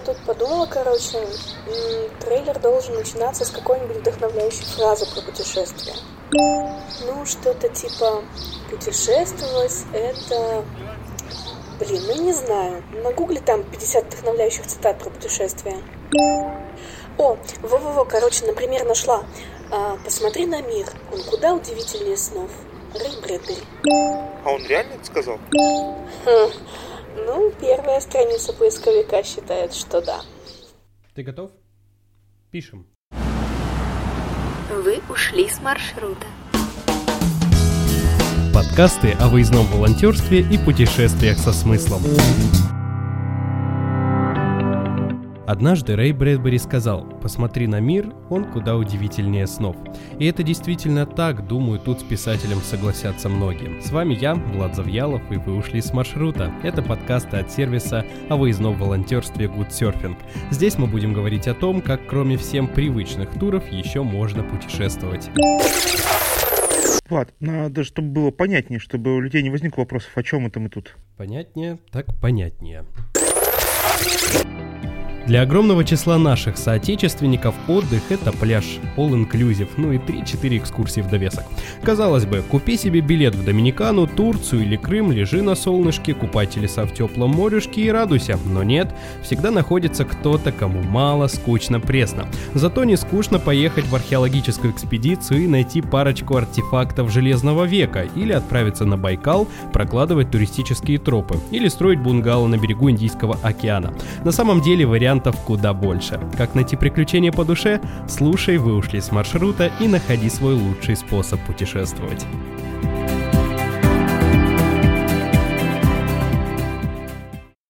тут подумала, короче, трейлер должен начинаться с какой-нибудь вдохновляющей фразы про путешествие. Ну, что-то типа «путешествовать — это...» Блин, ну не знаю. На гугле там 50 вдохновляющих цитат про путешествия. О, во-во-во, короче, например, нашла. А, «Посмотри на мир, он куда удивительнее снов». Рэй Брэдбери. А он реально это сказал? Хм. Ну, первая страница поисковика считает, что да. Ты готов? Пишем. Вы ушли с маршрута. Подкасты о выездном волонтерстве и путешествиях со смыслом. Однажды Рэй Брэдбери сказал, посмотри на мир, он куда удивительнее снов. И это действительно так, думаю, тут с писателем согласятся многие. С вами я, Влад Завьялов, и вы ушли с маршрута. Это подкасты от сервиса о выездном волонтерстве Good Surfing. Здесь мы будем говорить о том, как кроме всем привычных туров еще можно путешествовать. Влад, надо, чтобы было понятнее, чтобы у людей не возникло вопросов, о чем это мы тут. Понятнее? Так понятнее. Для огромного числа наших соотечественников отдых – это пляж, all-inclusive, ну и 3-4 экскурсии в довесок. Казалось бы, купи себе билет в Доминикану, Турцию или Крым, лежи на солнышке, купай телеса в теплом морюшке и радуйся. Но нет, всегда находится кто-то, кому мало, скучно, пресно. Зато не скучно поехать в археологическую экспедицию и найти парочку артефактов Железного века, или отправиться на Байкал, прокладывать туристические тропы, или строить бунгало на берегу Индийского океана. На самом деле вариант вариантов куда больше. Как найти приключения по душе? Слушай, вы ушли с маршрута и находи свой лучший способ путешествовать.